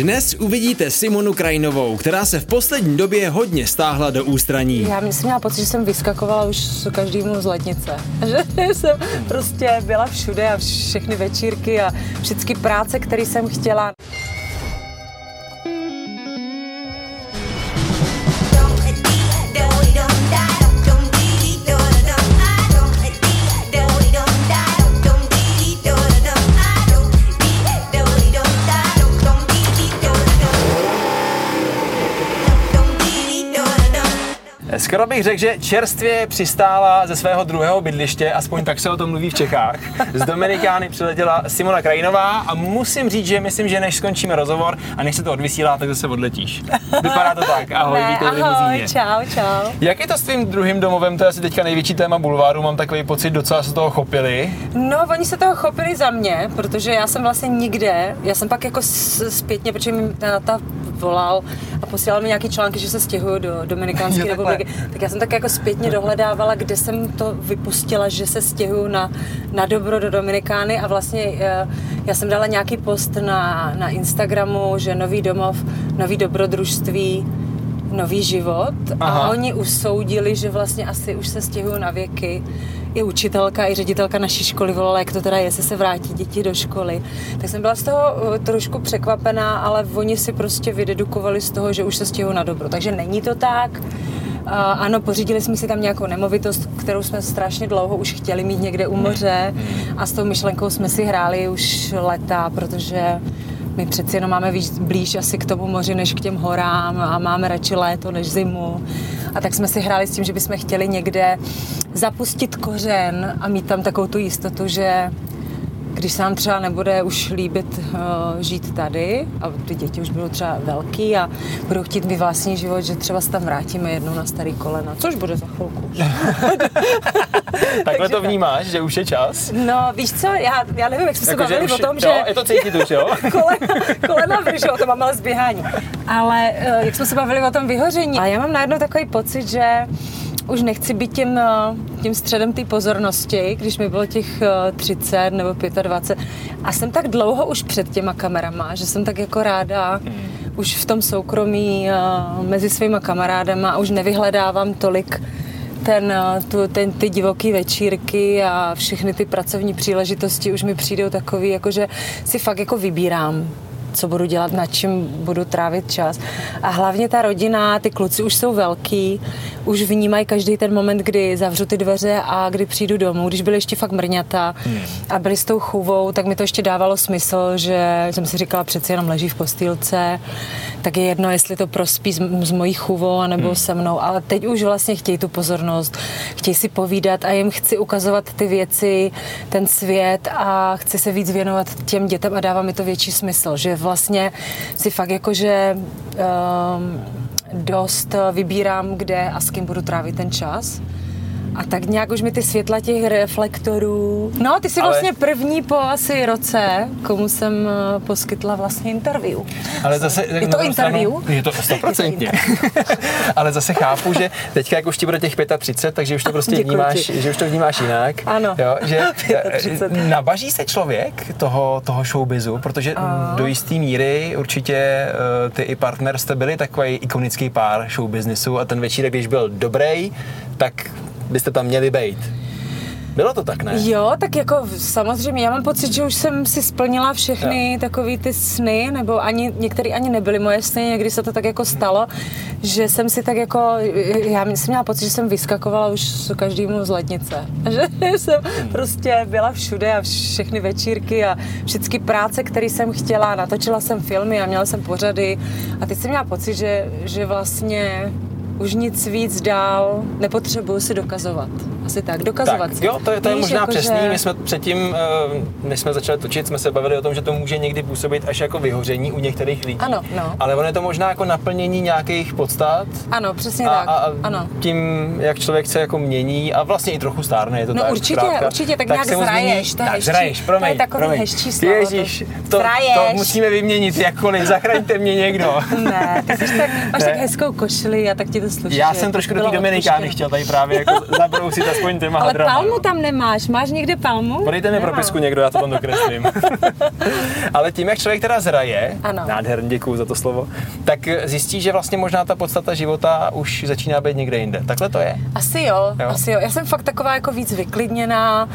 Dnes uvidíte Simonu Krajinovou, která se v poslední době hodně stáhla do ústraní. Já jsem měla pocit, že jsem vyskakovala už každému z lednice. Že jsem prostě byla všude a všechny večírky a všechny práce, které jsem chtěla. Skoro bych řekl, že čerstvě přistála ze svého druhého bydliště, aspoň tak se o tom mluví v Čechách. Z Dominikány přiletěla Simona Krajinová a musím říct, že myslím, že než skončíme rozhovor a než se to odvysílá, tak zase odletíš. Vypadá to tak. Ahoj, ne, vítej ahoj, čau, čau. Jak je to s tvým druhým domovem? To je asi teďka největší téma bulváru, mám takový pocit, docela se toho chopili. No, oni se toho chopili za mě, protože já jsem vlastně nikde, já jsem pak jako zpětně, protože mi táta volal a posílal mi nějaký články, že se stěhuju do Dominikánské republiky, tak já jsem tak jako zpětně dohledávala, kde jsem to vypustila, že se stěhuju na, na dobro do Dominikány a vlastně eh, já jsem dala nějaký post na, na Instagramu, že nový domov, nový dobrodružství, nový život Aha. a oni usoudili, že vlastně asi už se stěhují na věky. I učitelka, i ředitelka naší školy volala, jak to teda je, jestli se vrátí děti do školy. Tak jsem byla z toho eh, trošku překvapená, ale oni si prostě vydedukovali z toho, že už se stěhují na dobro. Takže není to tak. A ano, pořídili jsme si tam nějakou nemovitost, kterou jsme strašně dlouho už chtěli mít někde u moře a s tou myšlenkou jsme si hráli už leta, protože my přeci jenom máme víc blíž asi k tomu moři, než k těm horám a máme radši léto než zimu. A tak jsme si hráli s tím, že bychom chtěli někde zapustit kořen a mít tam takovou tu jistotu, že když se nám třeba nebude už líbit uh, žít tady a ty děti už budou třeba velký a budou chtít mít vlastní život, že třeba se tam vrátíme jednou na starý kolena, což bude za chvilku. Takhle Takže to tak. vnímáš, že už je čas? No víš co, já, já nevím, jak jsme se Jako, že bavili už, o tom, jo, že je to cítit už, jo? kolena, kolena vyřešilo, to mám ale zběhání. Ale eh, jak jsme se bavili o tom vyhoření, a já mám najednou takový pocit, že už nechci být tím, eh, tím středem té pozornosti, když mi bylo těch eh, 30 nebo 25. A jsem tak dlouho už před těma kamerama, že jsem tak jako ráda už v tom soukromí eh, mezi svýma kamarádama a už nevyhledávám tolik ten, eh, tu, ten, ty divoký večírky a všechny ty pracovní příležitosti už mi přijdou takový, jakože si fakt jako vybírám co budu dělat, na čím budu trávit čas. A hlavně ta rodina, ty kluci už jsou velký, už vnímají každý ten moment, kdy zavřu ty dveře a kdy přijdu domů. Když byli ještě fakt mrňata a byli s tou chůvou, tak mi to ještě dávalo smysl, že jsem si říkala, přeci jenom leží v postýlce, tak je jedno, jestli to prospí s, s mojí chůvou anebo se mnou, ale teď už vlastně chtějí tu pozornost, chtějí si povídat a jim chci ukazovat ty věci, ten svět a chci se víc věnovat těm dětem a dává mi to větší smysl, že vlastně si fakt jakože um, dost vybírám, kde a s kým budu trávit ten čas. A tak nějak už mi ty světla těch reflektorů... No, ty jsi Ale- vlastně první po asi roce, komu jsem eh, poskytla vlastně interview. Ale zase, Je to druhou interview? Stranu, je to stoprocentně. Ale zase chápu, že teďka, jak už ti bude těch 35, takže už to prostě Děkuji vnímáš, ti. že už to vnímáš jinak. Ano. Jo, že 35. nabaží se člověk toho, toho showbizu, protože A. do jisté míry určitě eh, ty i partner jste byli takový ikonický pár showbiznisu a ten večírek, když byl dobrý, tak byste tam měli být. Bylo to tak, ne? Jo, tak jako samozřejmě, já mám pocit, že už jsem si splnila všechny takové ty sny, nebo ani, některé ani nebyly moje sny, někdy se to tak jako stalo, že jsem si tak jako, já jsem měla pocit, že jsem vyskakovala už každému z lednice. Že jsem prostě byla všude a všechny večírky a všechny práce, které jsem chtěla, natočila jsem filmy a měla jsem pořady a teď jsem měla pocit, že, že vlastně už nic víc dál nepotřebuju si dokazovat. Asi tak, dokazovat Tak, si. jo, to je, to je Víš, možná jako, přesný. že- My jsme předtím, eh, než jsme začali točit, jsme se bavili o tom, že to může někdy působit až jako vyhoření u některých lidí. Ano, no. Ale ono je to možná jako naplnění nějakých podstat. Ano, přesně A, tak. a, a ano. tím, jak člověk se jako mění a vlastně i trochu stárne, je to No tak. určitě, zkrátka, určitě, tak nějak se mu zraješ, změní- to je tak, zraješ, promiň, To je takový promiň. hezčí slovo, Ježíš, to- to, to, zraješ. musíme vyměnit jakkoliv, zachraňte mě někdo. Ne, ty jsi tak, máš Ne. tak hezkou košili a tak ti to sluší. Já jsem trošku do té Dominikány chtěl tady právě jako zabrousit a aspoň těma Ale hadrama. palmu tam nemáš. Máš někde palmu? Podejte mi propisku někdo, já to tam dokreslím. Ale tím, jak člověk teda zraje, Ano. nádherně děkuju za to slovo, tak zjistí, že vlastně možná ta podstata života už začíná být někde jinde. Takhle to je. Asi jo, Jo. jo, asi jo. Já jsem fakt taková jako víc vyklidněná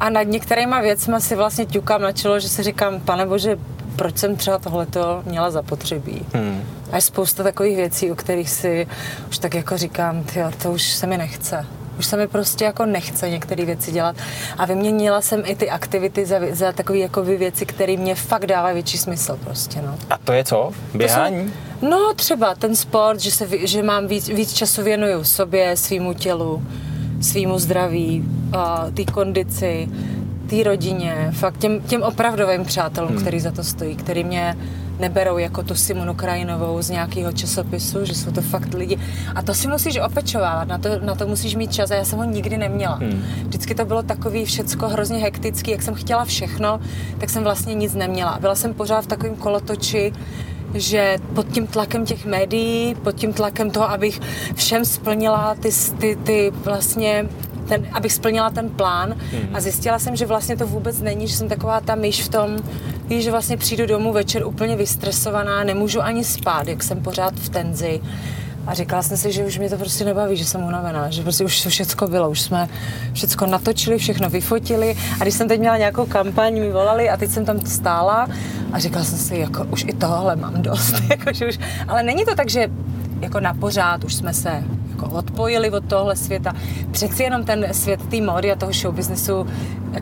a nad některýma věcma si vlastně ťukám na čelo, že si říkám, pane bože, proč jsem třeba tohleto měla zapotřebí. Hmm. A je spousta takových věcí, o kterých si už tak jako říkám, tyjo, to už se mi nechce. Už se mi prostě jako nechce některé věci dělat. A vyměnila jsem i ty aktivity za, za takové jako věci, které mě fakt dávají větší smysl prostě, no. A to je co? Běhání? To jsou, no třeba ten sport, že, se, že mám víc, víc času věnuju sobě, svýmu tělu, svýmu zdraví, té kondici, té rodině, fakt těm, těm opravdovým přátelům, hmm. který za to stojí, který mě neberou jako tu Simonu Krajinovou z nějakého časopisu, že jsou to fakt lidi. A to si musíš opečovávat, na to, na to musíš mít čas a já jsem ho nikdy neměla. Hmm. Vždycky to bylo takový všecko hrozně hektický, jak jsem chtěla všechno, tak jsem vlastně nic neměla. Byla jsem pořád v takovém kolotoči, že pod tím tlakem těch médií, pod tím tlakem toho, abych všem splnila ty, ty, ty vlastně ten, abych splnila ten plán a zjistila jsem, že vlastně to vůbec není, že jsem taková ta myš v tom, že vlastně přijdu domů večer úplně vystresovaná, nemůžu ani spát, jak jsem pořád v tenzi. A říkala jsem si, že už mě to prostě nebaví, že jsem unavená, že prostě už to všecko bylo, už jsme všecko natočili, všechno vyfotili a když jsem teď měla nějakou kampaň, mi volali a teď jsem tam stála a říkala jsem si, jako už i tohle mám dost, jako, že už, ale není to tak, že jako na pořád už jsme se jako odpojili od tohle světa. Přeci jenom ten svět té módy a toho showbiznesu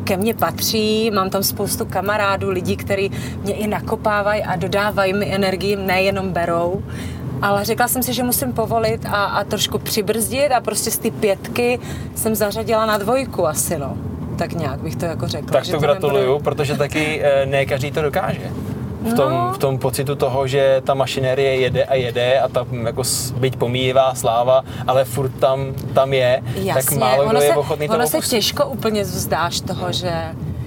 ke mně patří, mám tam spoustu kamarádů, lidí, kteří mě i nakopávají a dodávají mi energii, nejenom berou. Ale řekla jsem si, že musím povolit a, a trošku přibrzdit a prostě z ty pětky jsem zařadila na dvojku asi, no. Tak nějak bych to jako řekla. Tak to nebude- gratuluju, protože taky eh, ne každý to dokáže. V tom, No. v tom pocitu toho, že ta mašinérie jede a jede a ta hm, jako byť pomíjivá sláva, ale furt tam, tam je, tak málo kdo je ochotný to ono se těžko úplně vzdáš toho, že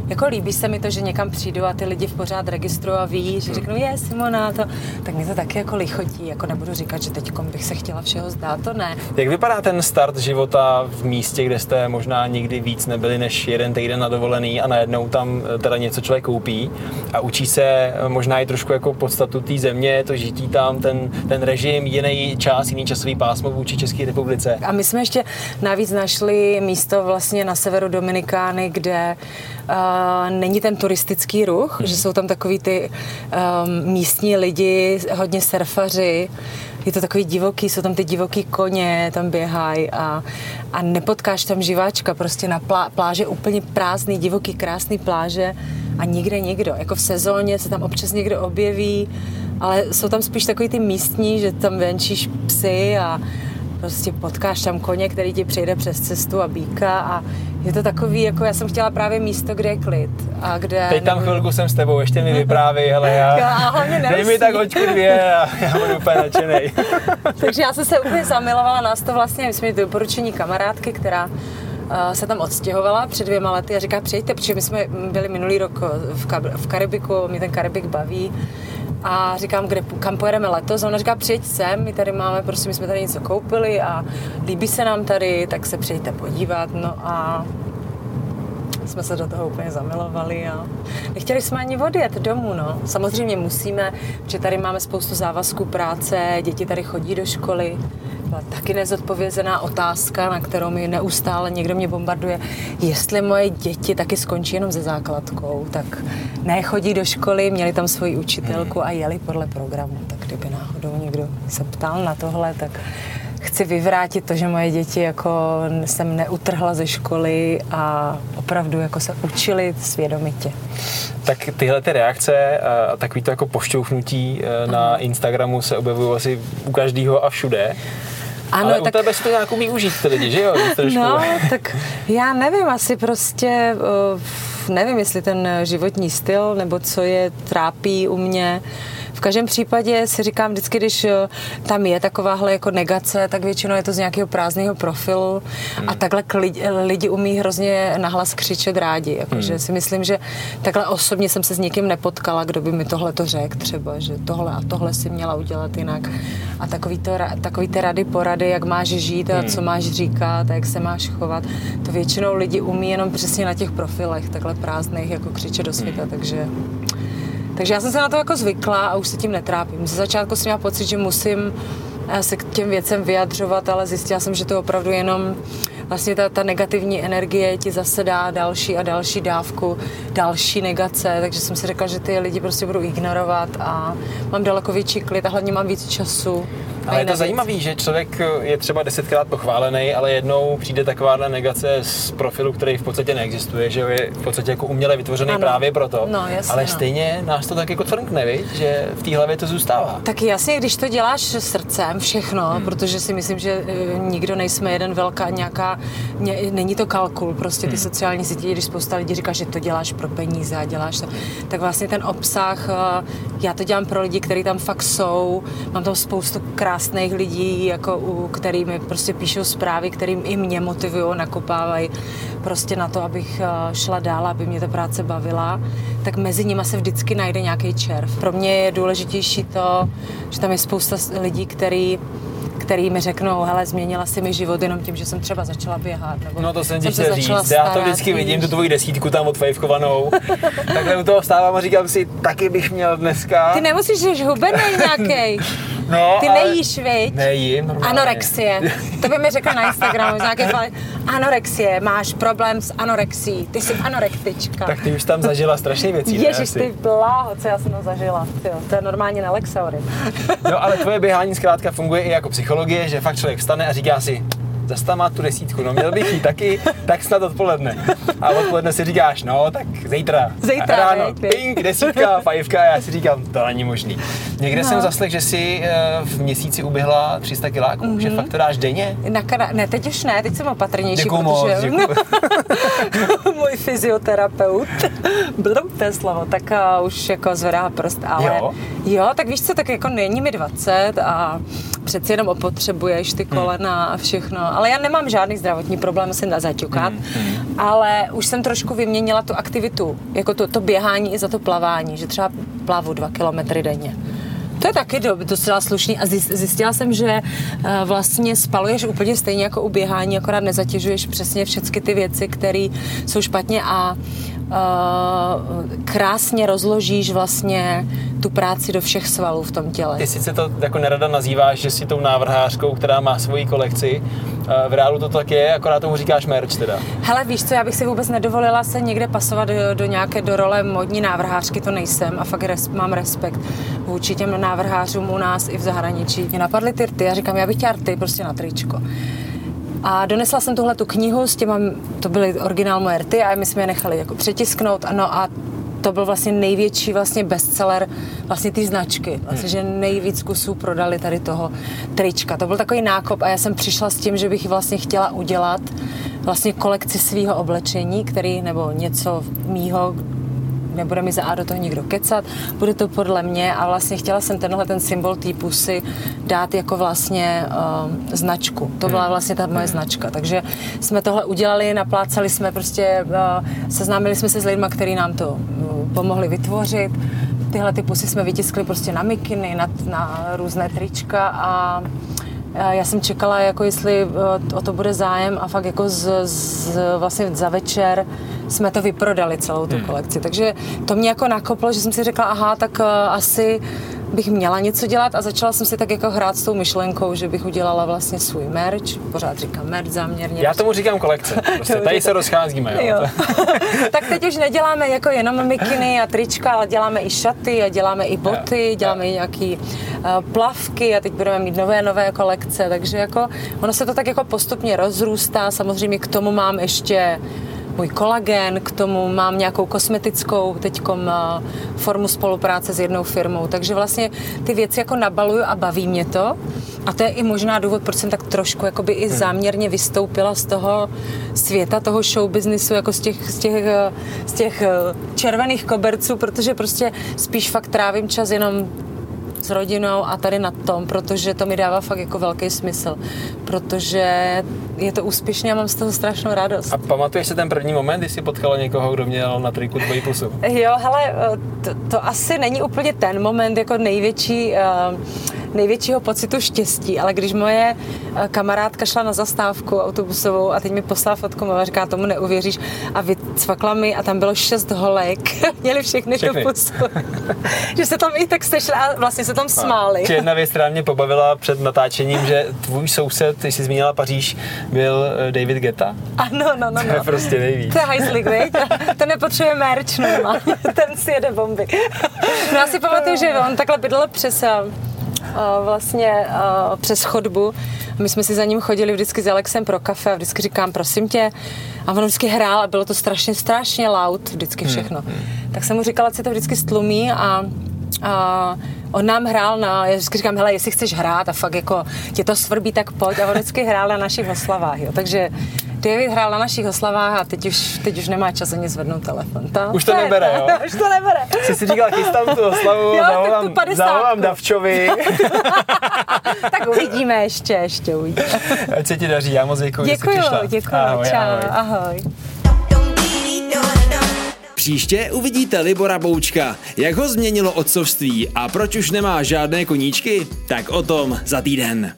jako líbí se mi to, že někam přijdu a ty lidi v pořád registrují a ví, že řeknou, je Simona, to, tak mi to taky jako lichotí, jako nebudu říkat, že teď bych se chtěla všeho zdát, to ne. Jak vypadá ten start života v místě, kde jste možná nikdy víc nebyli než jeden týden na dovolený a najednou tam eh, teda něco člověk koupí a učí se eh, možná i trošku jako podstatu té země, to žití tam, ten, ten režim, jiný čas, jiný časový pásmo vůči České republice. A my jsme ještě navíc našli místo vlastně na severu Dominikány, kde uh, není ten turistický ruch, že jsou tam takový ty um, místní lidi, hodně surfaři, je to takový divoký, jsou tam ty divoký koně, tam běhají a, a nepotkáš tam živáčka, prostě na plá, pláže úplně prázdný, divoký, krásný pláže a nikde nikdo. Jako v sezóně se tam občas někdo objeví, ale jsou tam spíš takový ty místní, že tam venčíš psy a prostě potkáš tam koně, který ti přijde přes cestu a býka a je to takový, jako já jsem chtěla právě místo, kde je klid a kde... Teď tam chvilku jsem s tebou, ještě mi vyprávěj, hele, já, hlavně dej mi tak hoďku dvě a já budu úplně nadšenej. Takže já jsem se úplně zamilovala, nás to vlastně, my jsme měli doporučení kamarádky, která eh, se tam odstěhovala před dvěma lety a říká, přijďte, protože my jsme byli minulý rok v, Kab- v Karibiku, mě ten Karibik baví. A říkám, kde, kam pojedeme letos? A ona říká, přijď sem, my tady máme, prostě my jsme tady něco koupili a líbí se nám tady, tak se přijďte podívat. No a jsme se do toho úplně zamilovali a nechtěli jsme ani odjet domů, no. Samozřejmě musíme, protože tady máme spoustu závazků práce, děti tady chodí do školy. Byla taky nezodpovězená otázka, na kterou mi neustále někdo mě bombarduje, jestli moje děti taky skončí jenom se základkou, tak ne, chodí do školy, měli tam svoji učitelku a jeli podle programu, tak kdyby náhodou někdo se ptal na tohle, tak chci vyvrátit to, že moje děti jako jsem neutrhla ze školy a opravdu jako se učili svědomitě. Tak tyhle ty reakce a takový to jako pošťouchnutí eh, na Instagramu se objevují asi u každého a všude. Ano, Ale u tak, tebe si to nějak umí užít ty lidi, že jo? Trošku. no, tak já nevím, asi prostě, uh, nevím, jestli ten životní styl, nebo co je trápí u mě. Každém případě si říkám vždycky, když eh, tam je takováhle jako negace, tak většinou je to z nějakého prázdného profilu hmm. a takhle lidi, lidi umí hrozně nahlas křičet rádi. Jako, hmm. že si myslím, že takhle osobně jsem se s nikým nepotkala, kdo by mi tohle to řekl třeba, že tohle a tohle si měla udělat jinak. A takový, to, takový ty rady, porady, jak máš žít a hmm. co máš říkat a jak se máš chovat, to většinou lidi umí jenom přesně na těch profilech, takhle prázdných, jako křičet do světa, hmm. takže takže já jsem se na to jako zvykla a už se tím netrápím. Ze začátku jsem měla pocit, že musím eh, se k těm věcem vyjadřovat, ale zjistila jsem, že to opravdu jenom vlastně ta, ta negativní energie ti zase dá další a další dávku, další negace, takže jsem si řekla, že ty lidi prostě budu ignorovat a mám daleko větší klid a hlavně mám víc času ale je to zajímavé, že člověk je třeba desetkrát pochválený, ale jednou přijde taková negace z profilu, který v podstatě neexistuje, že je v podstatě jako uměle vytvořený ano. právě proto. No, jasně, ale no. stejně nás to tak jako viď? že v té hlavě to zůstává. Tak jasně, když to děláš srdcem, všechno, hmm. protože si myslím, že eh, nikdo nejsme jeden velká nějaká, ně, není to kalkul, prostě ty hmm. sociální sítě, když spousta lidí říká, že to děláš pro peníze a děláš to, tak vlastně ten obsah, eh, já to dělám pro lidi, kteří tam fakt jsou, mám tam spoustu krásných krásných lidí, jako u, který mi prostě píšou zprávy, kterým i mě motivují, nakopávají prostě na to, abych eh, šla dál, aby mě ta práce bavila, tak mezi nimi se vždycky najde nějaký červ. Pro mě je důležitější to, že tam je spousta lidí, který který mi řeknou, hele, změnila si mi život jenom tím, že jsem třeba začala běhat. Nebo no to jsem ti chtěl říct, starat, já to vždycky vidím, tu tvoji desítku tam odfajfkovanou. Takhle u toho vstávám a říkám si, taky bych měl dneska. Ty nemusíš, že hubenej nějaký. No, Ty nejíš, viď? Nejím, normálně. Anorexie. To by mi řekla na Instagramu. Nějaké anorexie. Máš problém s anorexí. Ty jsi anorektička. Tak ty už tam zažila strašně věcí. Ježiš, ty bláho, co já jsem tam zažila. Tyjo, to je normálně na Lexaurin. no ale tvoje běhání zkrátka funguje i jako psychologie, že fakt člověk vstane a říká si, zase tam má tu desítku, no měl bych jí taky, tak snad odpoledne. A odpoledne si říkáš, no tak zítra. Zítra, ráno, veď, ping, desítka, fajfka a já si říkám, to není možný. Někde no. jsem zaslech, že si eh, v měsíci uběhla 300 kiláků, mm-hmm. že fakt to dáš denně. Na kada- ne, teď už ne, teď jsem opatrnější, děkuju protože moc, můj fyzioterapeut, je slovo, tak uh, už jako zvedá prst, ale jo? jo, tak víš co, tak jako není mi 20 a přeci jenom opotřebuješ ty kolena a všechno, ale já nemám žádný zdravotní problém si zaťukat, hmm. ale už jsem trošku vyměnila tu aktivitu, jako to, to běhání i za to plavání, že třeba plavu dva kilometry denně. To je taky docela slušný. A zjistila jsem, že eh, vlastně spaluješ úplně stejně jako u běhání, akorát nezatěžuješ přesně všechny ty věci, které jsou špatně. A krásně rozložíš vlastně tu práci do všech svalů v tom těle. Ty sice to jako nerada nazýváš, že jsi tou návrhářkou, která má svoji kolekci, v reálu to tak je, akorát tomu říkáš merch teda. Hele, víš co, já bych si vůbec nedovolila se někde pasovat do, do nějaké do role modní návrhářky, to nejsem a fakt res, mám respekt vůči těm návrhářům u nás i v zahraničí. Mě napadly ty rty, já říkám, já bych chtěla rty prostě na tričko. A donesla jsem tuhle tu knihu s těma, to byly originál moje rty a my jsme je nechali jako přetisknout. No a to byl vlastně největší vlastně bestseller vlastně ty značky. Vlastně, že nejvíc kusů prodali tady toho trička. To byl takový nákop a já jsem přišla s tím, že bych vlastně chtěla udělat vlastně kolekci svého oblečení, který, nebo něco mýho, nebude mi za A do toho nikdo kecat, bude to podle mě a vlastně chtěla jsem tenhle ten symbol té pusy dát jako vlastně uh, značku. To byla hmm. vlastně ta moje značka. Takže jsme tohle udělali, naplácali jsme prostě, uh, seznámili jsme se s lidmi, kteří nám to uh, pomohli vytvořit. Tyhle ty pusy jsme vytiskli prostě na mikiny, na, na různé trička a já jsem čekala, jako jestli o to bude zájem a fakt jako z, z, vlastně za večer jsme to vyprodali celou tu hmm. kolekci. Takže to mě jako nakoplo, že jsem si řekla, aha, tak uh, asi bych měla něco dělat a začala jsem si tak jako hrát s tou myšlenkou, že bych udělala vlastně svůj merch, pořád říkám merch záměrně. Já tomu říkám kolekce, prostě tady se rozcházíme. Jo. jo. tak teď už neděláme jako jenom mikiny a trička, ale děláme i šaty a děláme i boty, děláme i nějaký uh, plavky a teď budeme mít nové, nové kolekce, takže jako ono se to tak jako postupně rozrůstá, samozřejmě k tomu mám ještě můj kolagen, k tomu mám nějakou kosmetickou teďkom eh, formu spolupráce s jednou firmou, takže vlastně ty věci jako nabaluju a baví mě to. A to je i možná důvod, proč jsem tak trošku jakoby i hmm. záměrně vystoupila z toho světa, toho show businessu, jako z těch, z těch, eh, z těch eh, červených koberců, protože prostě spíš fakt trávím čas jenom s rodinou a tady na tom, protože to mi dává fakt jako velký smysl, protože je to úspěšně a mám z toho strašnou radost. A pamatuješ si ten první moment, kdy jsi potkala někoho, kdo měl na triku dvojí pusu? Jo, hele, to, to asi není úplně ten moment jako největší, uh, největšího pocitu štěstí, ale když moje eh, kamarádka šla na zastávku autobusovou a teď mi poslala fotku a říká, tomu neuvěříš a vycvakla mi a tam bylo šest holek, měli všechny, všechny. tu pusu. že se tam i tak sešli a vlastně se tam smáli. A, jedna věc, která mě pobavila před natáčením, že tvůj soused, ty jsi zmínila Paříž, byl eh, David Geta. Ano, no, no, no. To je prostě nejvíc. To je hajzlik, To nepotřebuje merch normálně. Ten si jede bomby. No já si pamatuju, že on takhle bydlel přes vlastně přes chodbu. My jsme si za ním chodili vždycky s Alexem pro kafe a vždycky říkám, prosím tě. A on vždycky hrál a bylo to strašně, strašně loud, vždycky všechno. Hmm. Tak jsem mu říkala, že si to vždycky stlumí a a on nám hrál na, já vždycky říkám, hele, jestli chceš hrát a fakt jako tě to svrbí, tak pojď. A on vždycky hrál na našich oslavách, jo. Takže David hrál na našich oslavách a teď už, teď už nemá čas ani zvednout telefon. To, už to, to nebere, jo? už to nebere. Jsi si říkala, chystám tu oslavu, jo, zavolám, zavolám Davčovi. tak uvidíme ještě, ještě uvidíme. Ať se ti daří, já moc děkuji, Děkuji, děkuji, ahoj, čau, ahoj. ahoj. Příště uvidíte Libora Boučka, jak ho změnilo otcovství a proč už nemá žádné koníčky, tak o tom za týden.